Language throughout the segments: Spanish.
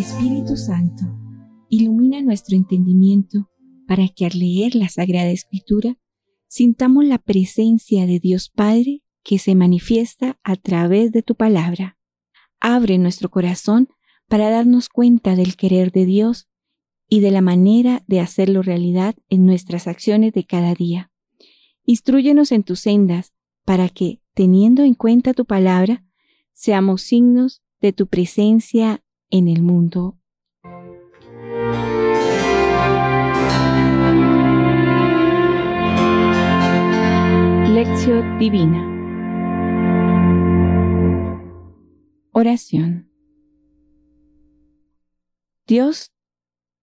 Espíritu Santo, ilumina nuestro entendimiento para que al leer la Sagrada Escritura sintamos la presencia de Dios Padre que se manifiesta a través de tu palabra. Abre nuestro corazón para darnos cuenta del querer de Dios y de la manera de hacerlo realidad en nuestras acciones de cada día. Instruyenos en tus sendas para que, teniendo en cuenta tu palabra, seamos signos de tu presencia en el mundo. Lección Divina Oración Dios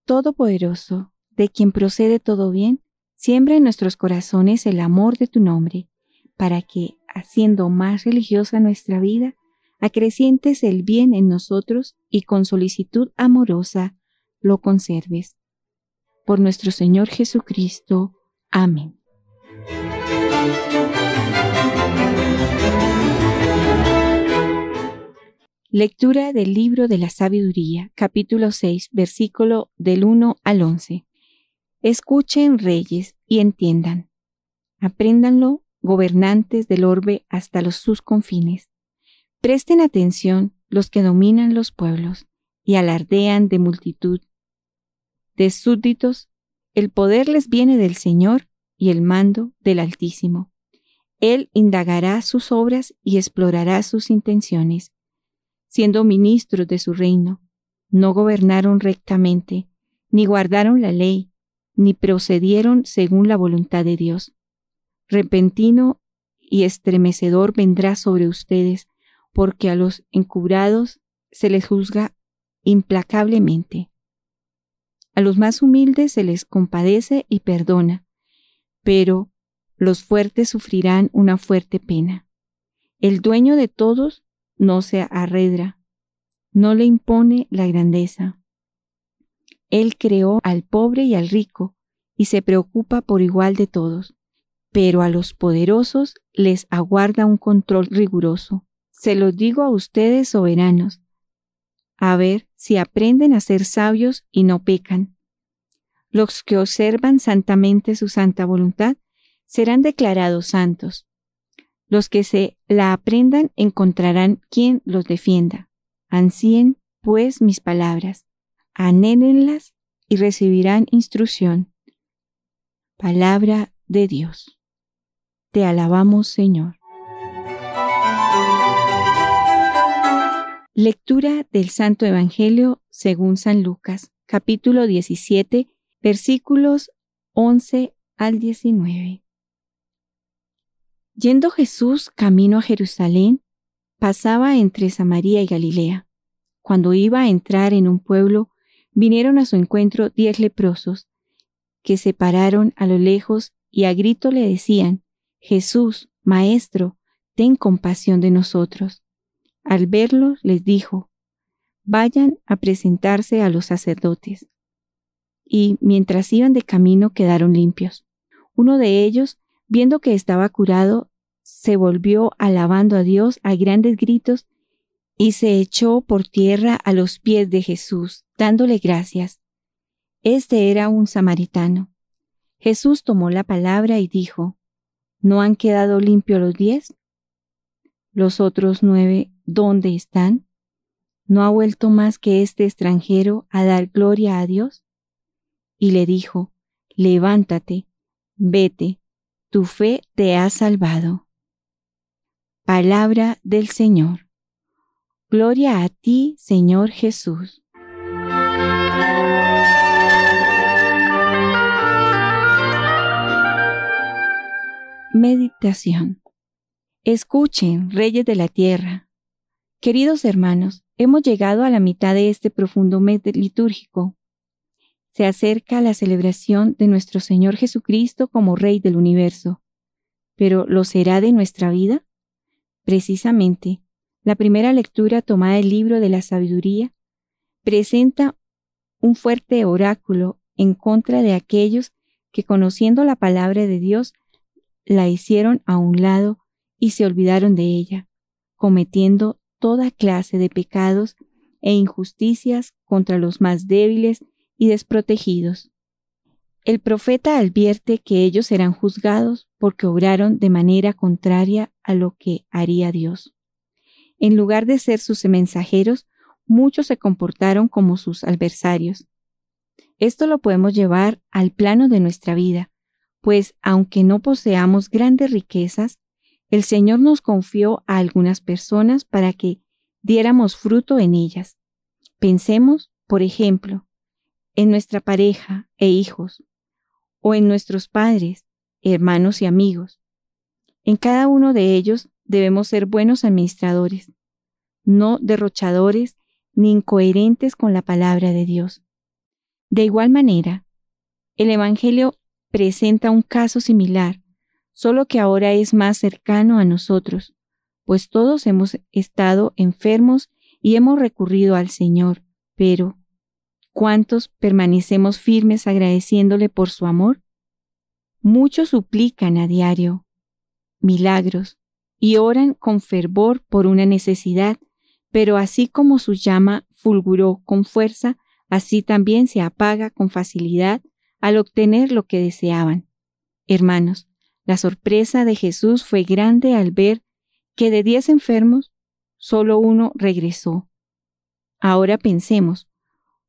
Todopoderoso, de quien procede todo bien, siembra en nuestros corazones el amor de tu nombre, para que, haciendo más religiosa nuestra vida, acrecientes el bien en nosotros y con solicitud amorosa lo conserves. Por nuestro Señor Jesucristo. Amén. Lectura del libro de la sabiduría, capítulo 6, versículo del 1 al 11. Escuchen reyes y entiendan. Apréndanlo gobernantes del orbe hasta los sus confines Presten atención los que dominan los pueblos y alardean de multitud de súbditos. El poder les viene del Señor y el mando del Altísimo. Él indagará sus obras y explorará sus intenciones. Siendo ministros de su reino, no gobernaron rectamente, ni guardaron la ley, ni procedieron según la voluntad de Dios. Repentino y estremecedor vendrá sobre ustedes porque a los encubrados se les juzga implacablemente. A los más humildes se les compadece y perdona, pero los fuertes sufrirán una fuerte pena. El dueño de todos no se arredra, no le impone la grandeza. Él creó al pobre y al rico, y se preocupa por igual de todos, pero a los poderosos les aguarda un control riguroso. Se lo digo a ustedes soberanos, a ver si aprenden a ser sabios y no pecan. Los que observan santamente su santa voluntad serán declarados santos. Los que se la aprendan encontrarán quien los defienda. Ansíen, pues, mis palabras, anélenlas y recibirán instrucción. Palabra de Dios. Te alabamos, Señor. Lectura del Santo Evangelio según San Lucas, capítulo 17, versículos 11 al 19. Yendo Jesús camino a Jerusalén, pasaba entre Samaria y Galilea. Cuando iba a entrar en un pueblo, vinieron a su encuentro diez leprosos, que se pararon a lo lejos y a grito le decían, Jesús, Maestro, ten compasión de nosotros. Al verlo, les dijo, vayan a presentarse a los sacerdotes. Y mientras iban de camino quedaron limpios. Uno de ellos, viendo que estaba curado, se volvió alabando a Dios a grandes gritos y se echó por tierra a los pies de Jesús, dándole gracias. Este era un samaritano. Jesús tomó la palabra y dijo, ¿No han quedado limpios los diez? Los otros nueve ¿dónde están? ¿No ha vuelto más que este extranjero a dar gloria a Dios? Y le dijo, levántate, vete, tu fe te ha salvado. Palabra del Señor. Gloria a ti, Señor Jesús. Meditación. Escuchen, reyes de la tierra, Queridos hermanos, hemos llegado a la mitad de este profundo mes litúrgico. Se acerca la celebración de nuestro Señor Jesucristo como Rey del universo. Pero ¿lo será de nuestra vida? Precisamente, la primera lectura tomada del libro de la sabiduría presenta un fuerte oráculo en contra de aquellos que conociendo la palabra de Dios la hicieron a un lado y se olvidaron de ella, cometiendo toda clase de pecados e injusticias contra los más débiles y desprotegidos. El profeta advierte que ellos serán juzgados porque obraron de manera contraria a lo que haría Dios. En lugar de ser sus mensajeros, muchos se comportaron como sus adversarios. Esto lo podemos llevar al plano de nuestra vida, pues aunque no poseamos grandes riquezas, el Señor nos confió a algunas personas para que diéramos fruto en ellas. Pensemos, por ejemplo, en nuestra pareja e hijos, o en nuestros padres, hermanos y amigos. En cada uno de ellos debemos ser buenos administradores, no derrochadores ni incoherentes con la palabra de Dios. De igual manera, el Evangelio presenta un caso similar, solo que ahora es más cercano a nosotros, pues todos hemos estado enfermos y hemos recurrido al Señor, pero ¿cuántos permanecemos firmes agradeciéndole por su amor? Muchos suplican a diario milagros y oran con fervor por una necesidad, pero así como su llama fulguró con fuerza, así también se apaga con facilidad al obtener lo que deseaban. Hermanos, la sorpresa de Jesús fue grande al ver que de diez enfermos, solo uno regresó. Ahora pensemos,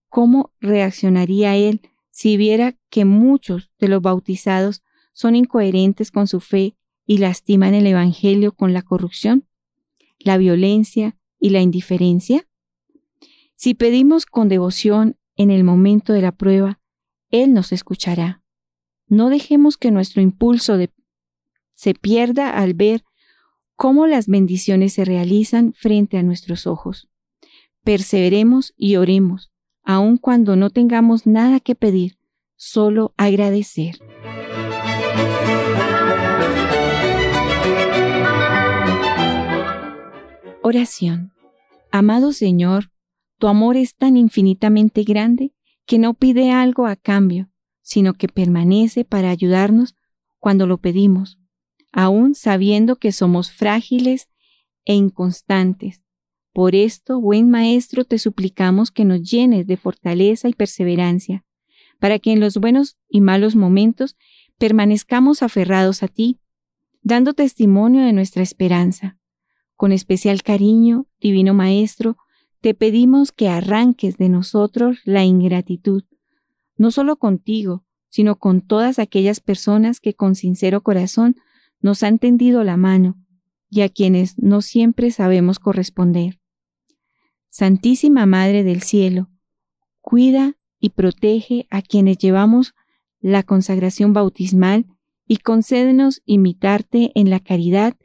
¿cómo reaccionaría él si viera que muchos de los bautizados son incoherentes con su fe y lastiman el Evangelio con la corrupción, la violencia y la indiferencia? Si pedimos con devoción en el momento de la prueba, Él nos escuchará. No dejemos que nuestro impulso se pierda al ver cómo las bendiciones se realizan frente a nuestros ojos. Perseveremos y oremos, aun cuando no tengamos nada que pedir, solo agradecer. Oración. Amado Señor, tu amor es tan infinitamente grande que no pide algo a cambio, sino que permanece para ayudarnos cuando lo pedimos, aun sabiendo que somos frágiles e inconstantes. Por esto, buen Maestro, te suplicamos que nos llenes de fortaleza y perseverancia, para que en los buenos y malos momentos permanezcamos aferrados a ti, dando testimonio de nuestra esperanza. Con especial cariño, Divino Maestro, te pedimos que arranques de nosotros la ingratitud, no solo contigo, sino con todas aquellas personas que con sincero corazón nos han tendido la mano y a quienes no siempre sabemos corresponder. Santísima Madre del Cielo, cuida y protege a quienes llevamos la consagración bautismal y concédenos imitarte en la caridad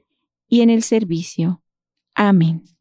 y en el servicio. Amén.